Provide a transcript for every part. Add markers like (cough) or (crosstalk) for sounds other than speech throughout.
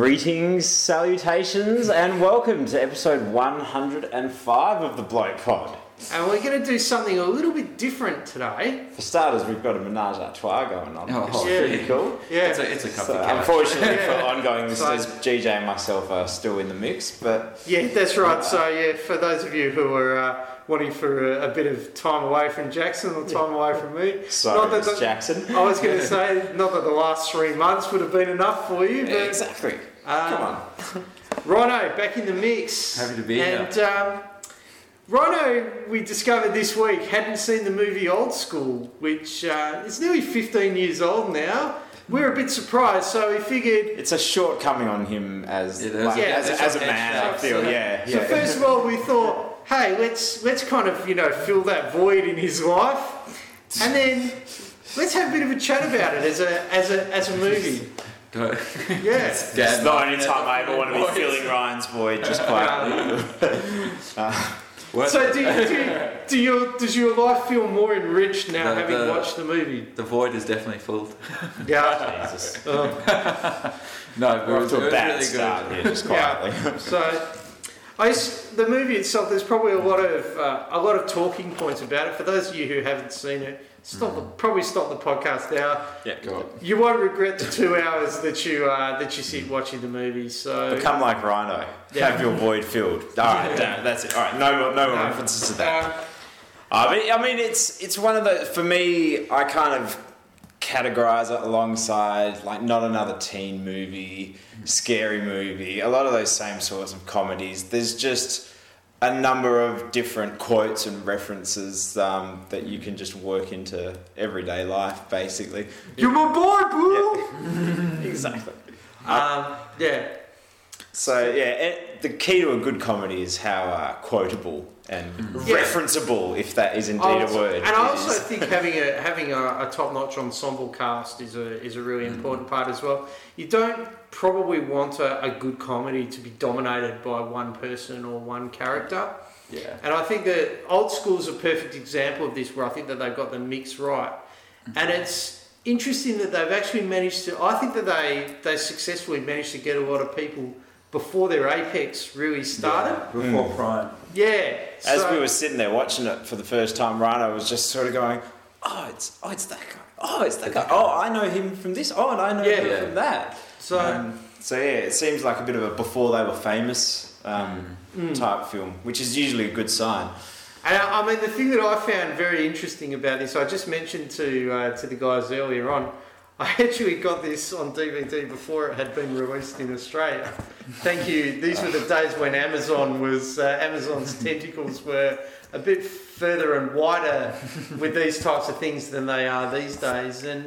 Greetings, salutations, and welcome to episode 105 of the Bloke Pod. And we're going to do something a little bit different today. For starters, we've got a menage a trois going on, Oh, which is yeah. pretty cool. Yeah. It's a, it's a comfy So, couch. unfortunately, (laughs) for Yeah. ongoing So- listeners, GJ and myself are still in the mix, but Yeah, that's right. So, yeah, for those of you who are uh, wanting for a, a bit of time away from Jackson or time away from me, (laughs) sorry, Not that the- Jackson. I was going to say, not that the last three months would have been enough for you, Yeah, but exactly. um, Come on. (laughs) Rhino back in the mix. Happy to be here. and, um, Rhino, we discovered this week, hadn't seen the movie Old School, which uh, is nearly 15 years old now. We're a bit surprised, so we figured It's a shortcoming on him as, like, Yeah, as, it's as a man, I feel. Yeah, So first of all, we thought, hey, let's let's kind of you know fill that void in his life, and then let's have a bit of a chat about it as a as a as a movie. Don't- Yeah. It's the only time I ever want to be filling Ryan's void just quietly. (laughs) Uh, what? So do, do, do your does your life feel more enriched now The- having the- watched the movie? the void is definitely filled. Yeah. (laughs) Jesus. Oh. No, but We're it off was, to it a bad really start good. here, just Yeah. quietly. So, I s the movie itself, there's probably a lot of uh, a lot of talking points about it. For those of you who haven't seen it, stop the, probably stop the podcast now. yeah. Go on. You won't regret the two hours that you uh, that you sit watching the movie. So Become like Rhino. Yeah. Have your void filled. (laughs) All right, damn it, that's it. All right, no more, no more No. references to that. Uh, I mean, I mean, it's it's one of the for me. I kind of categorize it alongside like not another teen movie, scary movie. A lot of those same sorts of comedies. There's just a number of different quotes and references um, that you can just work into everyday life, basically. you're my boy, boo. (laughs) Exactly. Um, yeah, So yeah, it, the key to a good comedy is how uh, quotable and Yeah. referenceable, if that is indeed Also- a word. And I also think having a (laughs) having a, a top notch ensemble cast is a is a really Mm. important part as well. You don't probably want a, a good comedy to be dominated by one person or one character. Yeah. And I think that Old School is a perfect example of this, where I think that they've got the mix right. And it's interesting that they've actually managed to. I think that they they successfully managed to get a lot of people before their apex really started. Before Prime. Yeah. As so- we were sitting there watching it for the first time, Rhino was just sort of going, "Oh, it's oh, it's that guy. Oh, it's that guy. Oh, I know him from this. Oh, and I know Yeah. him Yeah. from that." so Um, so yeah, it seems like a bit of a before they were famous um, Mm. type film, which is usually a good sign. And I, I mean, the thing that I found very interesting about this, I just mentioned to uh, to the guys earlier on. (laughs) I actually got this on DVD before it had been released in Australia. Thank you. These were the days when Amazon was uh, Amazon's (laughs) tentacles were a bit further and wider with these types of things than they are these days. And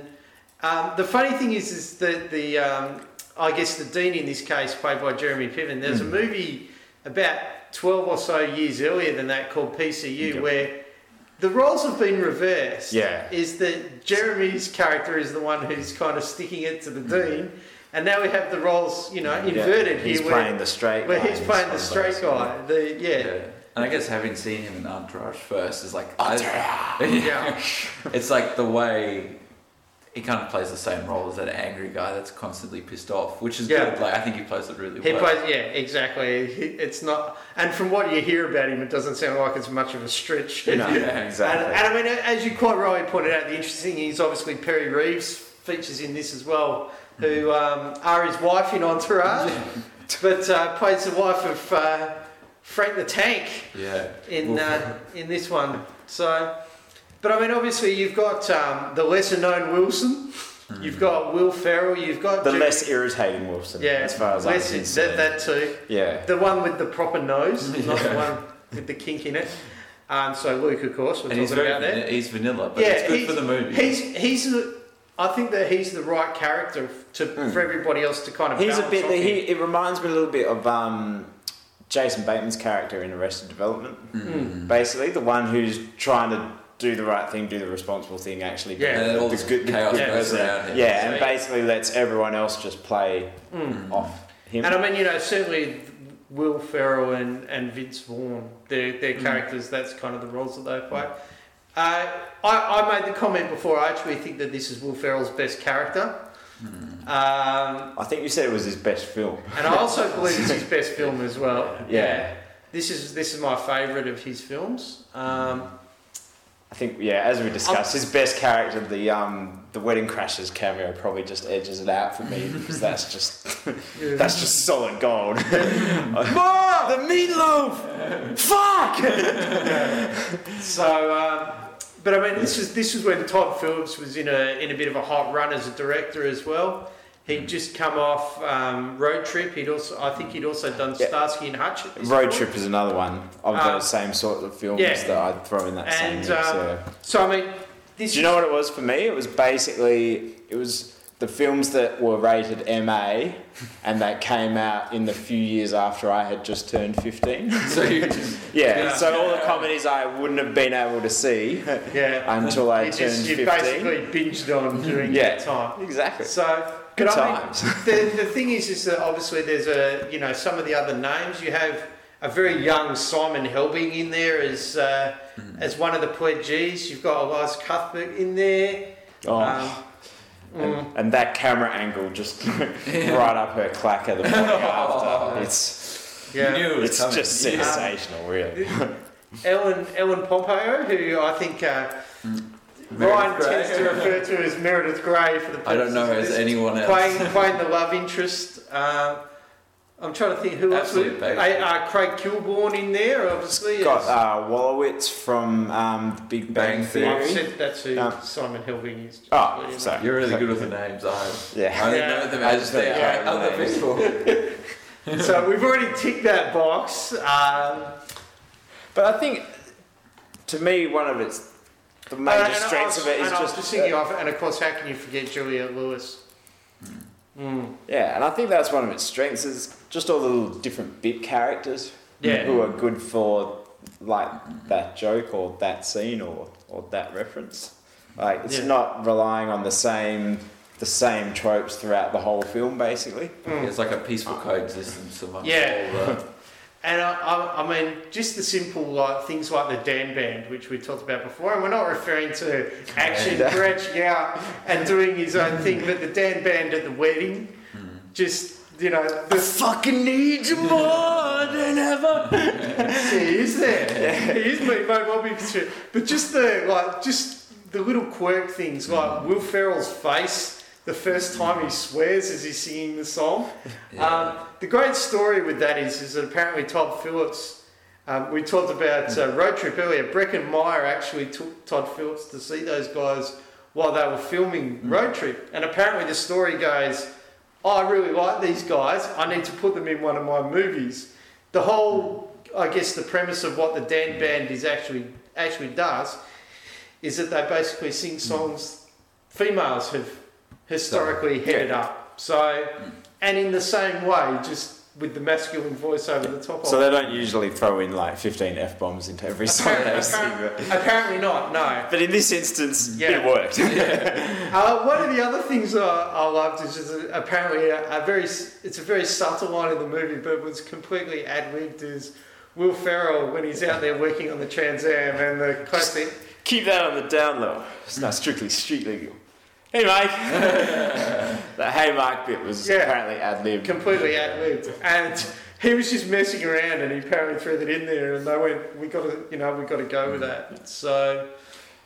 um, the funny thing is, is that the um, I guess the dean in this case, played by Jeremy Piven, there's a movie about 12 or so years earlier than that called PCU Yep. where the roles have been reversed. Yeah. Is that Jeremy's character is the one who's kind of sticking it to the mm-hmm. dean, and now we have the roles, you know, inverted Yeah, He's here playing where, the straight. where guy he's playing the straight one, guy. The, yeah. Yeah. And I guess having seen him in Entourage first is like I, (laughs) Yeah. it's like the way he kind of plays the same role as that angry guy that's constantly pissed off, which is Yeah. good. Like I think he plays it really well. He well. plays, yeah, exactly. He, it's not, and from what you hear about him, it doesn't sound like it's much of a stretch. (laughs) No, Yeah, exactly. And, and I mean, as you quite rightly pointed out, the interesting thing is obviously Perry Reeves features in this as well, who um, are his wife in Entourage, (laughs) (laughs) but uh, plays the wife of uh, Frank the Tank yeah. in uh, in this one. So, but I mean, obviously you've got um, the lesser known Wilson, you've got Will Ferrell, you've got the Jim- less irritating Wilson, yeah, as far as I'm less, concerned. that, that too. yeah. The one with the proper nose, (laughs) not the one with the kink in it. Um, so Luke, of course, we're and he's talking very about there. vani- he's vanilla, but Yeah, it's good for the movie. He's he's the, I think that he's the right character to for everybody else to kind of. Hmm. He's a bit. off He, him. it reminds me a little bit of um, Jason Bateman's character in Arrested Development. Mm. Basically, the one who's trying to do the right thing, do the responsible thing, actually. Yeah. And the, all the this good, the chaos goes around him. Yeah, and basically lets everyone else just play Mm. off him. And I mean, you know, certainly Will Ferrell and, and Vince Vaughn, their their Hmm. characters. That's kind of the roles that they play. Uh, I, I made the comment before. I actually think that this is Will Ferrell's best character. Hmm. Um, I think you said it was his best film. and I also believe it's his best film as well. (laughs) Yeah. This is this is my favourite of his films. Um, I think yeah, as we discussed, his best character, the um, the Wedding Crashers cameo, probably just edges it out for me (laughs) because that's just (laughs) that's just solid gold. (laughs) Mom, the meatloaf. Fuck. so, um, but I mean, this is this is when Todd Phillips was in a in a bit of a hot run as a director as well. He'd just come off um, Road Trip. He'd also, I think, he'd also done Yeah. Starsky and Hutch. Road point. Trip is another one of Um, those same sort of films yeah. that I'd throw in that And, same mix. um, yeah. So I mean, this. Do you know what it was for me? It was basically it was the films that were rated MA and that came out in the few years after I had just turned 15. (laughs) So you just (laughs) yeah, Yeah. so all the comedies I wouldn't have been able to see Yeah. until I You turned just you 15. basically binged on during Yeah. that time. Exactly. So, Good but I mean, the, the thing is, is that obviously there's a, you know, some of the other names. You have a very young Simon Helberg in there as uh, Mm-hmm. as one of the pledgees. You've got Elisha Cuthbert in there. Oh, Um, and, mm. and that camera angle just (laughs) right up her clacker the (laughs) morning after. It's, you yeah. it it's coming. just Yeah. sensational, really. Ellen Ellen Pompeo, who I think uh, Meredith Ryan tends to refer to as Meredith Grey for the I don't know purposes as anyone else. playing playing the love interest. Um, I'm trying to think who else. Absolute Uh, Craig Kilborn in there, obviously. Got uh, Wolowitz from um, The Big Bang, Bang Theory. I've said that's who Um, Simon Helberg is. Oh, Yeah. sorry. You're really good with the names. I Yeah. I only Yeah. know them I as just they don't are know the other names. people. (laughs) so we've already ticked that box. Um, But I think, to me, one of its the major and I strengths was- of it is and just, just thinking of, and of course, how can you forget Juliette Lewis? Mm. yeah, and I think that's one of its strengths is just all the little different bit characters Yeah. who are good for like that joke or that scene or or that reference. Like it's Yeah. not relying on the same the same tropes throughout the whole film, basically. Mm. It's like a peaceful coexistence amongst Yeah. all the. And I, I, I mean, just the simple like things like the Dan Band, which we talked about before, and we're not referring to action Yeah. branching out and doing his own thing, but the Dan Band at the wedding, hmm. just you know, I the, fucking need you more than ever. (laughs) he is there, he is me, Bobby, but just the like, just the little quirk things like hmm. Will Ferrell's face. The first time he swears as he's singing the song, Yeah. Um, the great story with that is, is that apparently Todd Phillips, um, we talked about uh, Road Trip earlier, Breckin Meyer actually took Todd Phillips to see those guys while they were filming Road Trip. And apparently the story goes, oh, I really like these guys, I need to put them in one of my movies. The whole, I guess the premise of what the Dan Band is actually, actually does is that they basically sing songs females have historically headed up. So, and in the same way, just with the masculine voice over the top So they don't usually throw in like 15 f bombs into every song Apparently, apparently, not, no. but in this instance, Yeah. it worked. (laughs) Uh, one of the other things I, I loved is just that apparently a, a very, it's a very subtle line in the movie, but was completely ad libbed. Is Will Ferrell when he's out there working on the Trans Am and the classic. Keep that on the down low. It's not strictly street legal. Hey, Mike. (laughs) the hey, Mike bit was Yeah. apparently ad lib. completely ad libbed, and he was just messing around, and he apparently threw that in there, and they went, "We got to, you know, we got to go with that." So,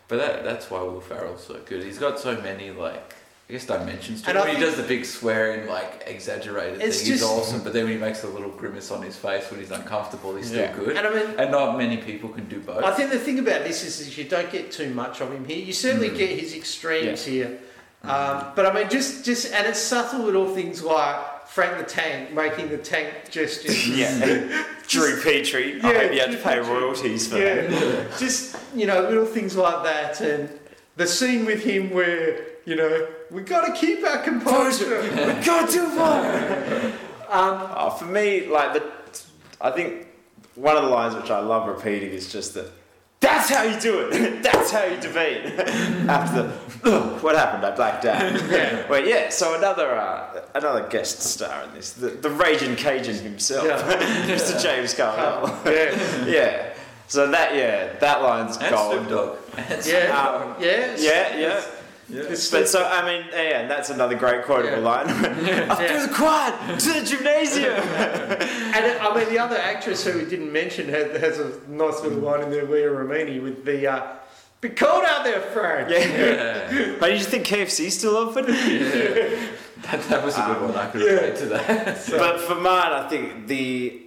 But that, that's why Will Ferrell's so good. He's got so many like I guess dimensions to And him. I When he does the big swearing, like exaggerated thing, It's he's awesome. But then when he makes a little grimace on his face when he's uncomfortable, he's Yeah. still good. and I mean, And not many people can do both. I think the thing about this is, is you don't get too much of him here. You certainly Mm. get his extremes here, um, but I mean, just just and it's subtle little things like Frank the Tank making the tank gestures. (laughs) Yeah. (laughs) Drew Petrie. I Yeah, hope you had to pay Petrie. royalties for that. Yeah, (laughs) just you know, little things like that, and the scene with him where you know we got to keep our composure. we got too far. um, Oh, for me, like the, I think one of the lines which I love repeating is just that. That's how you do it. (laughs) That's how you debate. (laughs) After the, what happened? I blacked out. (laughs) Yeah. Well, yeah. So another uh, another guest star in this, the, the raging Cajun himself, Yeah. Mr. James Carville. yeah, yeah. So that yeah, that line's and gold. Snoop Dogg. Yeah, Dogg. yeah, Yeah, yeah. Yeah. But so I mean, yeah, that's another great quotable Yeah. line. Up (laughs) Yeah. through the quad to the gymnasium. (laughs) And I mean, the other actress who we didn't mention had, has a nice little line in there, Leah Remini, with the uh, "Be cold out there, friend." yeah. (laughs) Yeah. But did you think KFC is still open? yeah. That, that was a good one. I could yeah. relate to that. So- But for mine, I think the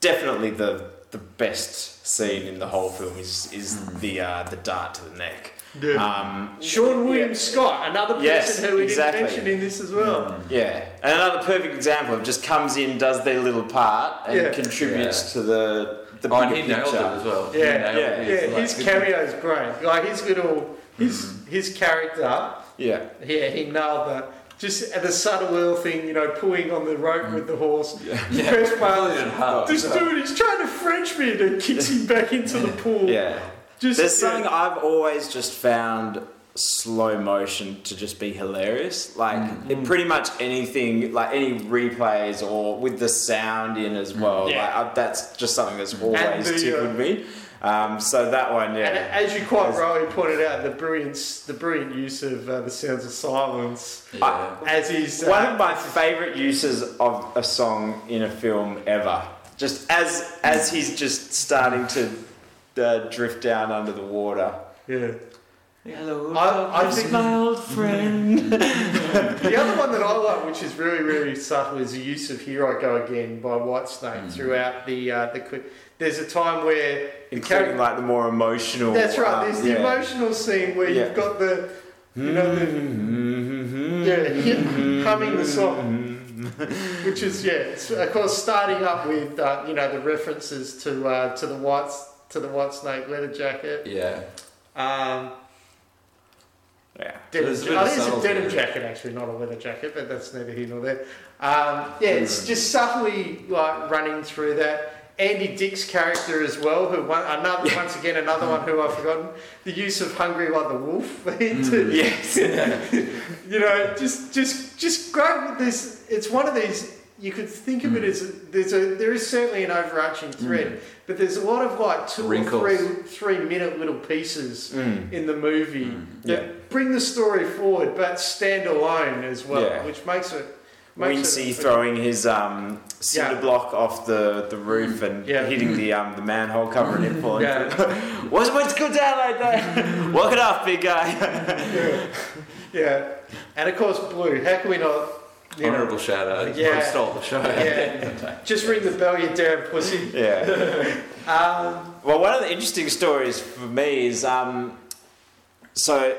definitely the the best scene in the whole film is is the uh, the dart to the neck. Yeah. Um, Sean William Scott, another person Yes, who we exactly. didn't mention in this as well. Mm. yeah, and another perfect example of just comes in, does their little part, and Yeah. contributes to the the Oh, and bigger he nailed it picture. as well. He Yeah, yeah, it. Yeah, It's like- his cameo is great. Like his little, his mm-hmm. his character, Yeah, yeah, he nailed that. Just at the subtle little thing, you know, pulling on the rope with the mm. horse. yeah, The Yeah. best part is this dude, he's trying to French me, and then kicks him back into the (laughs) pool. yeah. Just There's yeah. something I've always just found slow motion to just be hilarious. Like Mm-hmm. it, pretty much anything, like any replays or with the sound in as well. Yeah. Like I, that's just something that's always the, uh, tickled me. Um, so that one, And yeah. as you quite As- rightly pointed out, the brilliant, the brilliant use of uh, the sounds of silence Yeah. as he's uh, One of my favourite uses of a song in a film ever. Just as as he's just starting to uh, drift down under the water. yeah. Hello, I- I think- my old friend. (laughs) The other one that I like, which is really, really subtle, is the use of "Here I Go Again" by Whitesnake Mm. throughout the uh, the. There's a time where the Including character. like the more emotional. That's right. um, There's the yeah. emotional scene where Yeah. you've got the, you know, the, Mm-hmm. yeah, him (laughs) humming the song, which is yeah, it's, of course, starting up with uh, you know the references to uh, to the whites to the Whitesnake leather jacket. Yeah. Um, Yeah. Denim, There's I think it's a subtlety. denim jacket actually, not a leather jacket, but that's neither here nor there. Um, yeah, it's just subtly like running through that. Andy Dick's character as well, who one, another once again another one who I've forgotten. The use of "hungry like the wolf," (laughs) to, Yes. (laughs) you know, just just just great. This it's one of these. You could think of it as there's a there is certainly an overarching thread, but there's a lot of like two Wrinkles. or three three minute little pieces Mm. in the movie that Yeah. bring the story forward, but stand alone as well, Yeah. which makes it. Makes Wincy it, throwing his um, cinder Yeah. block off the, the roof and Yeah. hitting the um, the manhole cover and it falling Yeah. through. (laughs) What's what's good down like that? (laughs) Walk it off, big guy. yeah. yeah, and of course, Blue. How can we not? You know, Honourable shout out. Yeah. Yeah. stole the show. yeah, just ring the bell, you damn pussy. yeah. (laughs) Um, Well, one of the interesting stories for me is um, so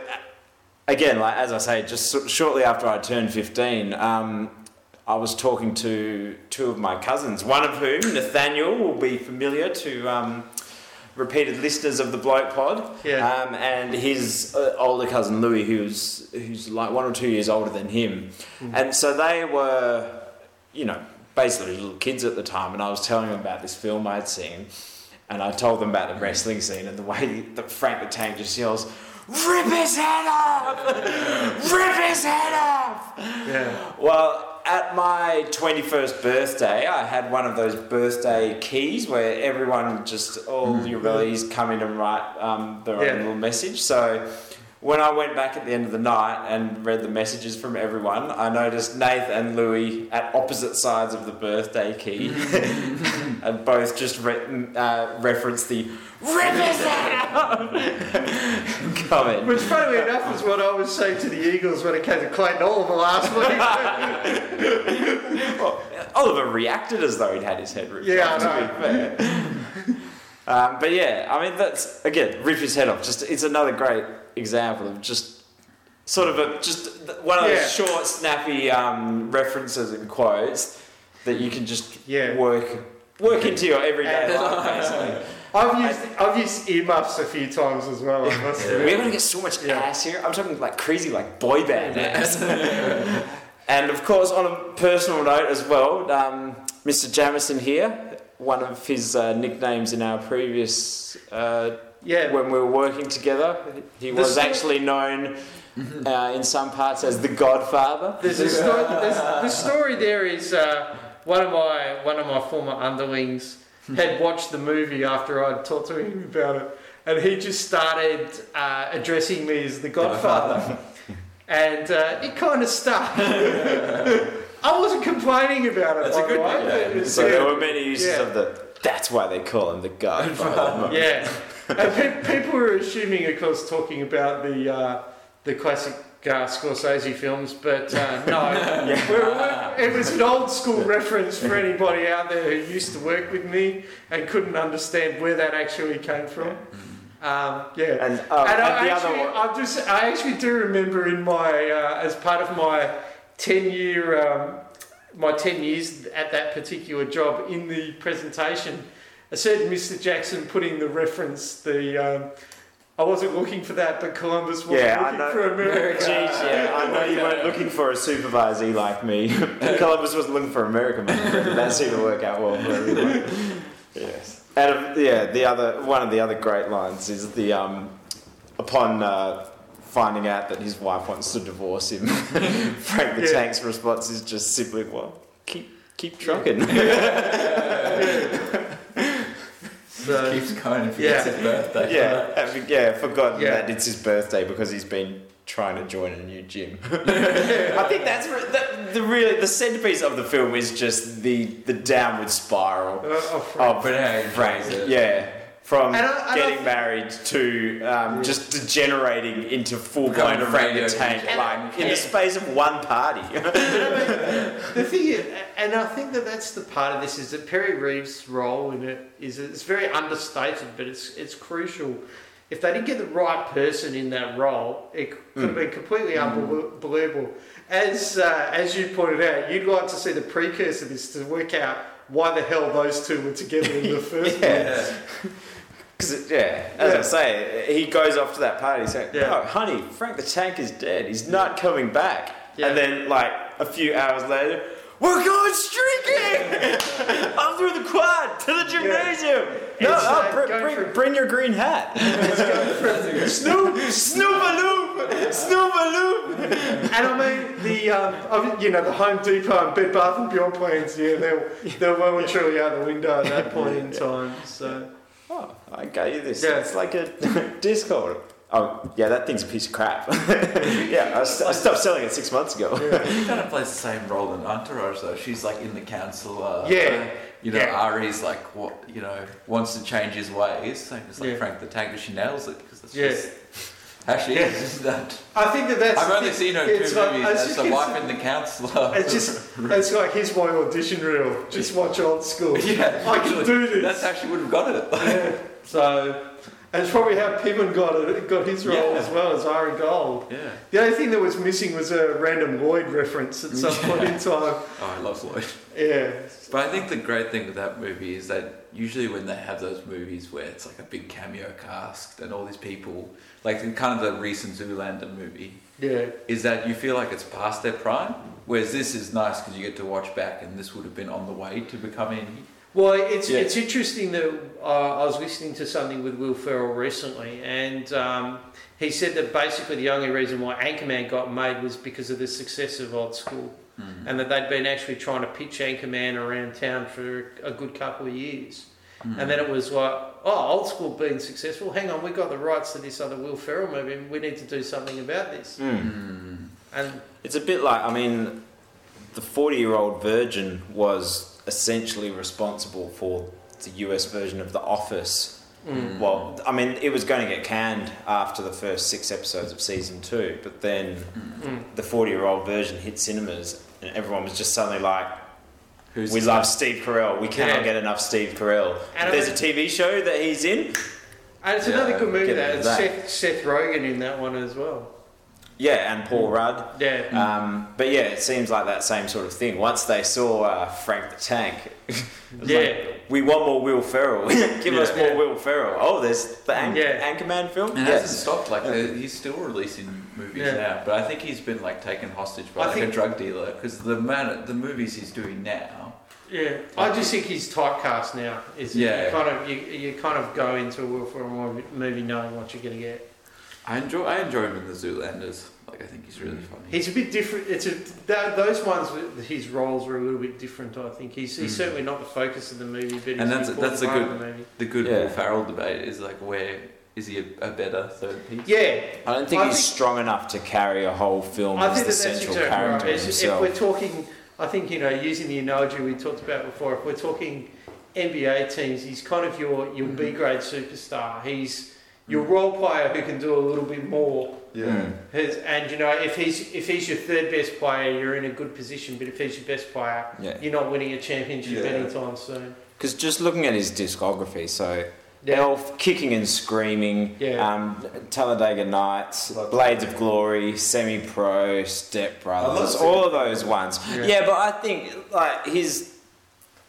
again, like as I say, just so- shortly after I turned fifteen, um, I was talking to two of my cousins. One of whom, Nathaniel, will be familiar to um, repeated listeners of the Bloke Pod, Yeah. um, and his uh, older cousin Louis, who's who's like one or two years older than him, and so they were, you know, basically little kids at the time, and I was telling them about this film I'd seen. And I told them about the wrestling scene and the way that Frank the Tank just yells, Rip his head off! (laughs) Rip his head off! yeah, Well, at my 21st birthday, I had one of those birthday keys where everyone just, all your relatives come in and write um, their Yeah. own little message. So when I went back at the end of the night and read the messages from everyone, I noticed Nath and Louis at opposite sides of the birthday key (laughs) and both just re- uh, referenced the rip his head off comment. which, funnily enough, is what I was saying to the Eagles when it came to Clayton Oliver last week. (laughs) Well, Oliver reacted as though he'd had his head ripped Yeah, off, I to be fair. (laughs) um, but yeah, I mean, that's, again, rip his head off. Just It's another great example of just sort of a, just one of those Yeah. short, snappy um, references and quotes that you can just Yeah. work work into your everyday And- life, (laughs) basically. I've used I've used earmuffs a few times as well. I. We're going to get so much Yeah. ass here. I'm talking like crazy, like boy band ass. (laughs) and of course, on a personal note as well, um, Mr. Jamison here, one of his uh, nicknames in our previous, uh, Yeah, when we were working together, he was sto- actually known (laughs) uh, in some parts as the Godfather. There's a story. There's, the story there is uh, one of my one of my former underlings (laughs) had watched the movie after I'd talked to him about it, and he just started uh, addressing me as the Godfather. (laughs) and uh, it kind of stuck. I wasn't complaining about it. That's a good- the way. yeah. but it's- So there were many uses Yeah. of the. That's why they call him the Godfather. Yeah, and pe- people were assuming, of course, talking about the uh, the classic uh, Scorsese films, but uh, no, (laughs) We're- we're- it was an old school reference for anybody out there who used to work with me and couldn't understand where that actually came from. Um, yeah. And, um, and I the actually. I'm just, I actually do remember in my, uh, as part of my 10 year, um, my 10 years at that particular job in the presentation, a said Mr. Jackson putting the reference, the, um, I wasn't looking for that, but Columbus wasn't Yeah, I looking know. for America. (laughs) Jeez, yeah, I know you weren't looking for a supervisee like me. (laughs) Columbus wasn't looking for American man. That seemed to work out well for everyone. Yes. And yeah, the other one of the other great lines is the um, upon uh, finding out that his wife wants to divorce him, (laughs) Frank the Yeah. Tank's response is just simply, "Well, keep keep trucking." So, Keeps going if Yeah. his birthday. yeah, having, yeah, forgotten Yeah. that it's his birthday because he's been trying to join a new gym. (laughs) I think that's re- the, the really the centerpiece of the film is just the the downward spiral uh, oh, Frank. of But how he Frank. it. Yeah. From And I- and getting think- married to um, just degenerating into full blown Going to Frank the radio Tank, DJ. like in the space of one party. (laughs) the thing is, and I think that that's the part of this is that Perry Reeves' role in it is it's very understated, but it's it's crucial. If they didn't get the right person in that role, it could have been completely unbelievable. As uh, as you pointed out, you'd like to see the precursor of this to work out why the hell those two were together in the (laughs) first place. Because, yeah, as Yeah. I say, he goes off to that party saying, Yeah. "Oh, honey, Frank the Tank is dead. He's not coming back." Yeah. And then, like a few hours later, we're going streaking (laughs) up through the quad to the gymnasium. No, oh, br- bring, from- bring your green hat. (laughs) Snoop, Snoopaloop, Snoopaloop. And I mean the um, you know the Home Depot and Bed Bath and Beyond plans. Yeah, they're they're well and truly out the window at that point in (laughs) time. So. Oh, I got you this. Yeah. It's like a Discord. Oh, yeah, that thing's a piece of crap. (laughs) yeah, I, st- I stopped selling it six months ago. She kind of plays the same role in Entourage, though. She's like in the council. Uh, Yeah. You know, Yeah. Ari's like, what, you know, wants to change his ways. Same as like Yeah. Frank the Tank, but she nails it because that's Yeah. just how she Yeah. is. Isn't that? I think that that's. I've only seen her in it's two like- movies it's as just the wife and the counsellor. It's just (laughs) it's like here's my audition reel. Just watch old school. yeah, I can do this. That's how she would have got it. Yeah. So, and it's probably how Piven got it, got his role Yeah. as well as Ari Gold. yeah. The only thing that was missing was a random Lloyd reference at some point in time. (laughs) Oh, I love Lloyd. Yeah. But I think the great thing with that movie is that usually when they have those movies where it's like a big cameo cast and all these people, like in kind of the recent Zoolander movie, Yeah. is that you feel like it's past their prime. Whereas this is nice because you get to watch back, and this would have been on the way to becoming. Well, it's Yeah. it's interesting that uh, I was listening to something with Will Ferrell recently, and um, he said that basically the only reason why Anchorman got made was because of the success of Old School, Mm. and that they'd been actually trying to pitch Anchorman around town for a good couple of years, Mm. and then it was like, oh, Old School being successful. Hang on, we got the rights to this other Will Ferrell movie. We need to do something about this, Mm. and It's a bit like, I mean, the 40 year old virgin was essentially responsible for the US version of The Office. mm, Well, I mean, it was going to get canned after the first six episodes of season two, but then mm. the 40 year old version hit cinemas, and everyone was just suddenly like, Who's we this love Steve Carell. We cannot Yeah. get enough Steve Carell. And I There's a TV show that he's in. and it's Yeah, another good movie. get That it's that. Seth, Seth Rogen in that one as well. Yeah, and Paul Rudd. Yeah. Um, but yeah, it seems like that same sort of thing. Once they saw uh, Frank the Tank, (laughs) Yeah. like, we want more Will Ferrell. (laughs) Give us Yeah. more Will Ferrell. Oh, there's the An- Yeah. Anchorman film. And it Yes. hasn't stopped. Like the, he's still releasing movies Yeah. now, but I think he's been like taken hostage by I like think- a drug dealer because the man, the movies he's doing now. Yeah, I just think he's typecast now. Is Yeah. you kind of you, you kind of go into a Will Ferrell movie knowing what you're going to get. I enjoy I enjoy him in the Zoolanders. Like I think he's really funny. He's a bit different. It's a that, those ones. His roles are a little bit different. I think he's, he's Mm. certainly not the focus of the movie, but he's And that's- an that's a part of the movie. the good Yeah. Will Ferrell debate is like where is he a, a better third piece? Yeah, I don't think I he's think- strong enough to carry a whole film I as think the that that's central exactly right. character It's- himself. If we're talking, I think you know, using the analogy we talked about before, if we're talking NBA teams, he's kind of your your B grade superstar. He's your role player who can do a little bit more. Mm. His, and you know, if he's if he's your third best player, you're in a good position. But if he's your best player, Yeah. you're not winning a championship Yeah. anytime soon. Because just looking at his discography, so Yeah. Elf, Kicking and Screaming, Yeah. um, Talladega Nights, Love Blades of Glory, Semi Pro, Step Brothers, all of those ones. Yeah. Yeah. but I think like his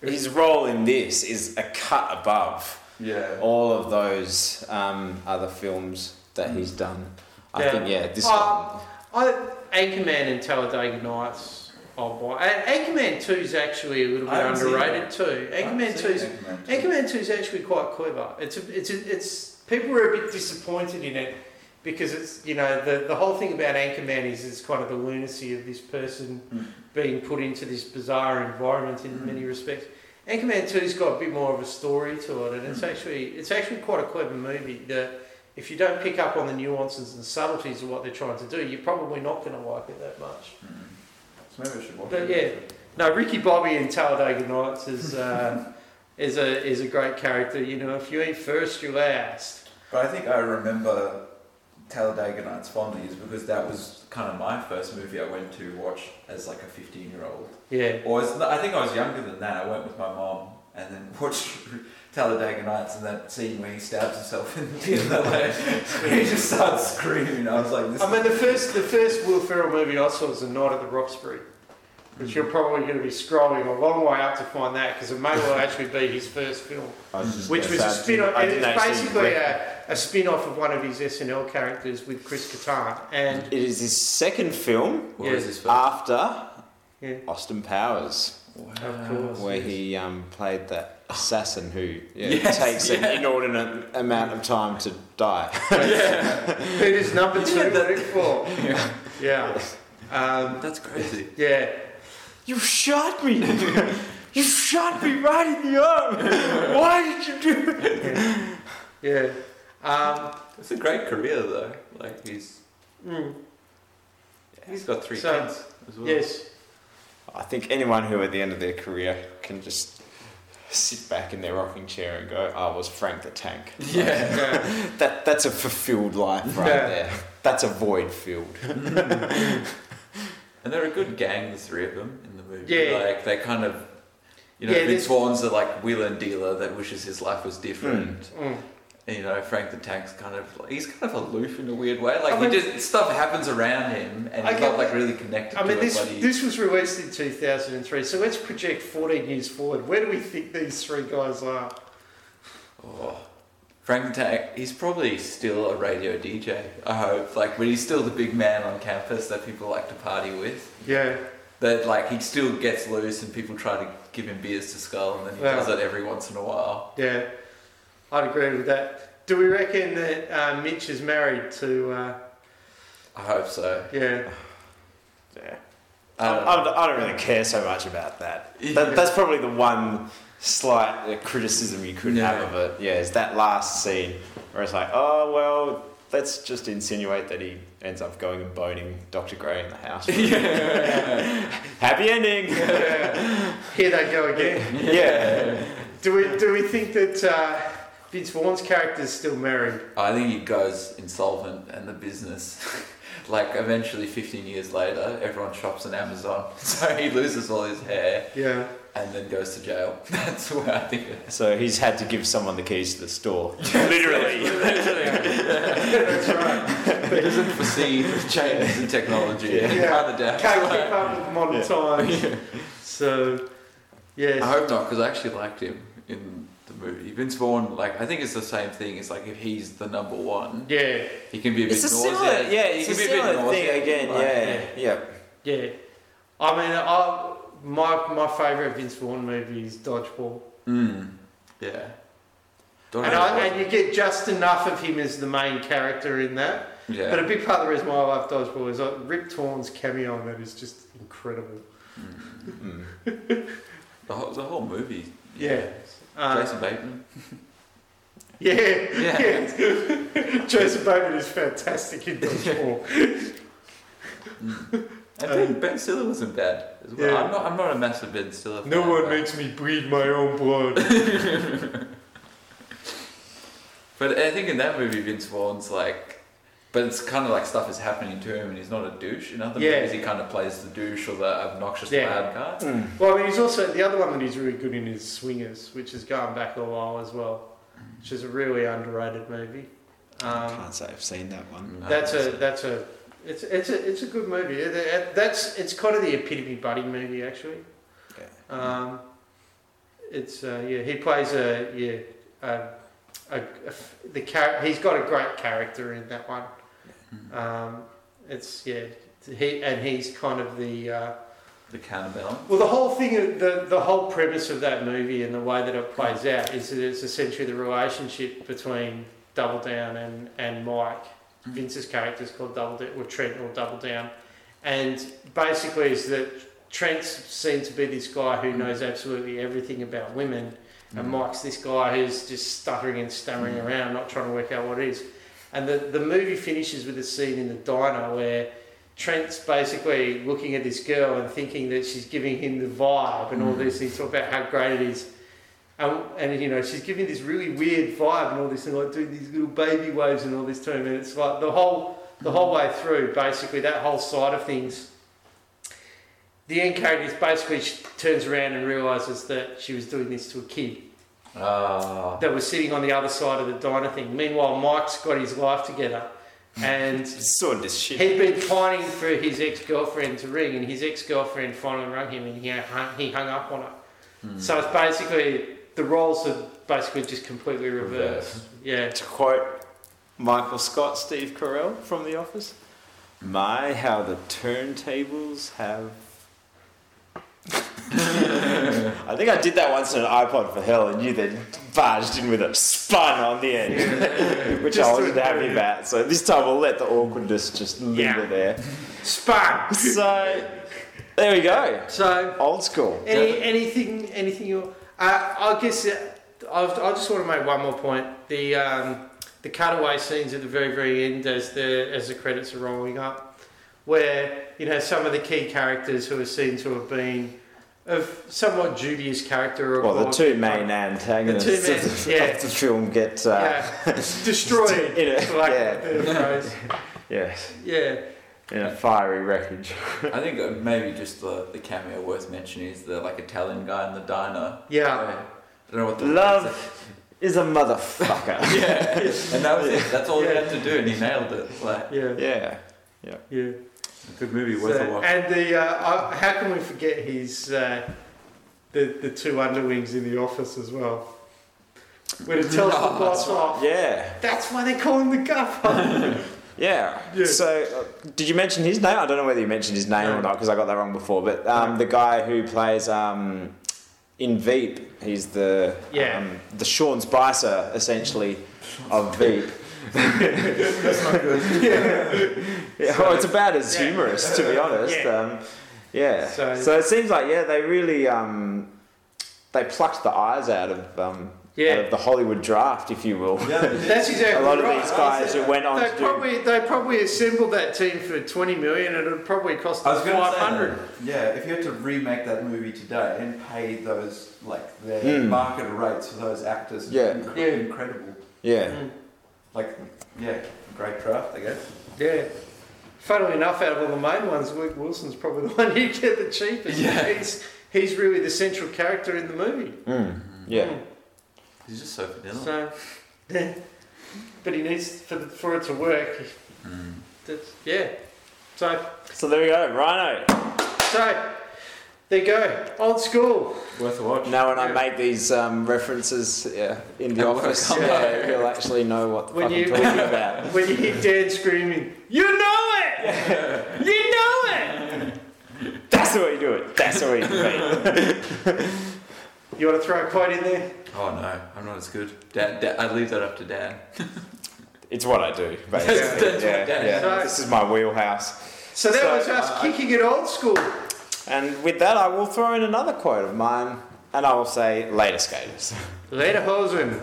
his role in this is a cut above Yeah. all of those um, other films that he's done. I Yeah. think yeah, this Uh, one. I, Anchorman and Talladega Nights. Oh boy, and Anchorman Two is actually a little bit I haven't seen underrated too. Anchorman Two is Anchorman Two is actually quite clever. It's a, it's a, it's people were a bit disappointed in it because it's you know the the whole thing about Anchorman is it's kind of the lunacy of this person Mm. being put into this bizarre environment in Mm. many respects. Anchorman Two's got a bit more of a story to it, and it's Mm. actually it's actually quite a clever movie. That if you don't pick up on the nuances and subtleties of what they're trying to do, you're probably not going to like it that much. So maybe I should watch But it. No, Ricky Bobby in Talladega Nights is uh, (laughs) is a is a great character. You know, if you ain't first, you're last. But I think I remember Talladega Nights fondly is because that was kind of my first movie I went to watch as like a 15 year old. Yeah, Or was, I think I was younger than that. I went with my mom and then (laughs) watched Talladega Nights and that scene where he stabs himself in, the leg. (laughs) he just starts screaming. I was like, this I mean the first the first Will Ferrell movie I saw was The Night at the Roxbury, which you're probably going to be scrolling a long way up to find that because it may well (laughs) actually be his first film, was which was a spin off. It's basically a, a spin off of one of his SNL characters with Chris Kattan, and It is his second film What Yeah. was his first? after yeah, Austin Powers, of course, where yes. he um, played that (laughs) assassin who yeah, Yes, takes yeah. an inordinate amount of time to die. (laughs) Who does number two Yeah, that- work for? Yeah. Um, That's crazy. yeah. You shot me! (laughs) you shot me right in the arm! (laughs) Why did you do it? (laughs) Yeah. Um, It's a great career though. Like he's mm, he's got three So, kids as well. yes. I think anyone who at the end of their career can just sit back in their rocking chair and go, I was Frank the Tank. Yeah. Yeah. That, that's a fulfilled life right Yeah. there. That's a void filled. And they're a good gang, the three of them in the movie. Yeah. Like they kind of, you know, Yeah, Vince there's- Vaughn's the like wheeler dealer that wishes his life was different. Mm. And, you know, Frank the Tank's kind of he's kind of aloof in a weird way. Like I mean- he just stuff happens around him, and I he's get not like really connected I mean, to this it. But he, this was released in 2003, so let's project 14 years forward. Where do we think these three guys are? oh, Frank the Tank, he's probably still a radio DJ. I hope, like, but he's still the big man on campus that people like to party with. Yeah. That like he still gets loose, and people try to give him beers to skull, and then he Yeah. does it every once in a while. Yeah. I'd agree with that. Do we reckon that uh, Mitch is married to? Uh, I hope so. yeah. Yeah. I I, don't I, know. don't, I don't really care so much about that. Yeah. that that's probably the one slight uh, criticism you could Yeah. have of it. Yeah, is that last scene where it's like, oh, well, let's just insinuate that he ends up going and boning Dr. Gray in the house. (laughs) (laughs) Happy ending! Yeah. Here they go again. (laughs) yeah. Do we do we think that uh, Vince Vaughn's character is still married? I think he goes insolvent and the business, like eventually 15 years later, everyone shops on Amazon. So he loses all his hair Yeah. And then goes to jail. (laughs) That's where I think it So he's had to give someone the keys to the store. (laughs) (laughs) Literally. That's right. He doesn't foresee the changes in technology. Yeah. Yeah. Kind of doubts. Can't keep up with modern times. So, yes. I hope not, because I actually liked him in the movie. Vince Vaughn, like, I think it's the same thing. It's like if he's the number one, Yeah. he can be a bit It's a nauseous. similar, yeah, he it's can a be a bit similar thing again, like, yeah, yeah. Yeah. I mean, I, my my favourite Vince Vaughn movie is Dodgeball. Mm, yeah. Don't And, I, and you get just enough of him as the main character in that. yeah. But a big part of the reason why I love Dodgeball is uh, Rip Torn's cameo on that is just incredible. Mm. the, whole, the whole movie. Yeah. Uh, Jason Bateman. Yeah, Yeah. (laughs) yeah. Jason Bateman is fantastic in Dodgeball. I think Ben Stiller wasn't bad as well. Yeah. I'm not. I'm not a massive Ben Stiller. Fan, no one but- makes me bleed my own blood. (laughs) But I think in that movie, Vince Vaughn's like, but it's kind of like stuff is happening to him, and he's not a douche. In other Yeah. movies, he kind of plays the douche or the obnoxious Yeah. bad guy. Well, I mean, he's also the other one that he's really good in is Swingers, which has gone back a while as well, which is a really underrated movie. Um, Can't say I've seen that one. No, that's a that's a it's it's a it's a good movie. It- it- That's it's kind of the epitome buddy movie actually. Um, it's uh, yeah he plays a yeah a, a, a the char- he's got a great character in that one. Um, it's yeah he and he's kind of the uh, the counterbalance. well the whole thing the the whole premise of that movie and the way that it plays out is that it's essentially the relationship between Double Down and and Mike. Mm. Vince's character is called Double Down, or Trent or Double Down, and basically is that Trent's seen to be this guy who knows absolutely everything about women, and Mm. Mike's this guy who's just stuttering and stammering around, not trying to work out what it is. And the the movie finishes with a scene in the diner where Trent's basically looking at this girl and thinking that she's giving him the vibe and all Mm. this. And he talk about how great it is. Um, and you know she's giving this really weird vibe and all this and like doing these little baby waves and all this to him and it's like the whole the whole way through basically that whole side of things the end character is basically she turns around and realizes that she was doing this to a kid Ah. that was sitting on the other side of the diner thing meanwhile mike's got his life together and (laughs) Sort this shit. he'd been pining for his ex-girlfriend to ring and his ex-girlfriend finally rang him and he hung, he hung up on her Hmm. so it's basically the roles are basically just completely reversed. Yeah. To quote Michael Scott, Steve Carell from The Office, my how the turntables have. (laughs) I think I did that once on an iPod for hell, and you then barged in with a spun on the end, (laughs) which Just I wasn't happy annoy about. So this time we'll let the awkwardness just linger Yeah. there. Spun. So there we go, So old school. any anything anything you uh, I guess uh, I I just want to make one more point. The um, the cutaway scenes at the very very end as the as the credits are rolling up, where you know some of the key characters who are seen to have been of somewhat dubious character or Well, the two main antagonists The two main- of, the, yeah. of the film get uh, yeah, destroyed. (laughs) in lack yeah, of a phrase. (laughs) yes, Yeah. In a fiery wreckage. (laughs) I think uh, maybe just the, the cameo worth mentioning is the like Italian guy in the diner. Yeah. Where- I don't know what the Love is a motherfucker. (laughs) Yeah, and that was it. (laughs) That's all Yeah. he had to do, and he nailed it. Like Yeah. yeah. Yeah. yeah. good movie, worth So- a watch. and the uh, uh, how can we forget his uh, the the two underlings in the office as well? When it tells Oh, the boss off. Yeah, That's why they call him the gaffer. Yeah. Yeah. So, uh, did you mention his name? I don't know whether you mentioned his name No. or not because I got that wrong before. But um, the guy who plays um, in Veep, he's the Yeah. um, the Sean Spicer essentially of Veep. (laughs) That's not good. (laughs) yeah, well, it's about as Yeah. humorous, to be honest. Yeah. Um, yeah. So- So, it seems like yeah, they really um, they plucked the eyes out of um, Yeah. out of the Hollywood draft, if you will. Yeah, That's exactly (laughs) A lot right. of these guys who went on They to do probably they probably assembled that team for twenty million, and it probably cost I was them going to say, hundred. that. yeah, if you had to remake that movie today and pay those like their Mm. market rates for those actors, Yeah. incre- Yeah. incredible. yeah. Like, yeah, great draft, I guess. Yeah. Funnily enough, out of all the main ones, Luke Wilson's probably (laughs) the one you get the cheapest. Yeah. He's, he's really the central character in the movie. Mm. Yeah. He's just so vanilla. So, yeah. But he needs, for, for it to work, Mm. that's, yeah. So, So there we go, Rhino. so, there you go. Old school. Worth a watch. Now when I make these um, references yeah, in the At office, Yeah. yeah, he'll actually know what the When fuck you- I'm talking (laughs) about. When you hear Dan screaming, you know it! you know it! That's the way you do it. That's the way you do it. (laughs) You want to throw a quote in there? Oh no, I'm not as good. Dan, Dan, I leave that up to Dan. (laughs) It's what I do, basically. That's- that's yeah, what yeah. is. This is my wheelhouse. So that So, was us uh, kicking it old school. And with that, I will throw in another quote of mine, and I will say, later, skaters. Later, Hosen.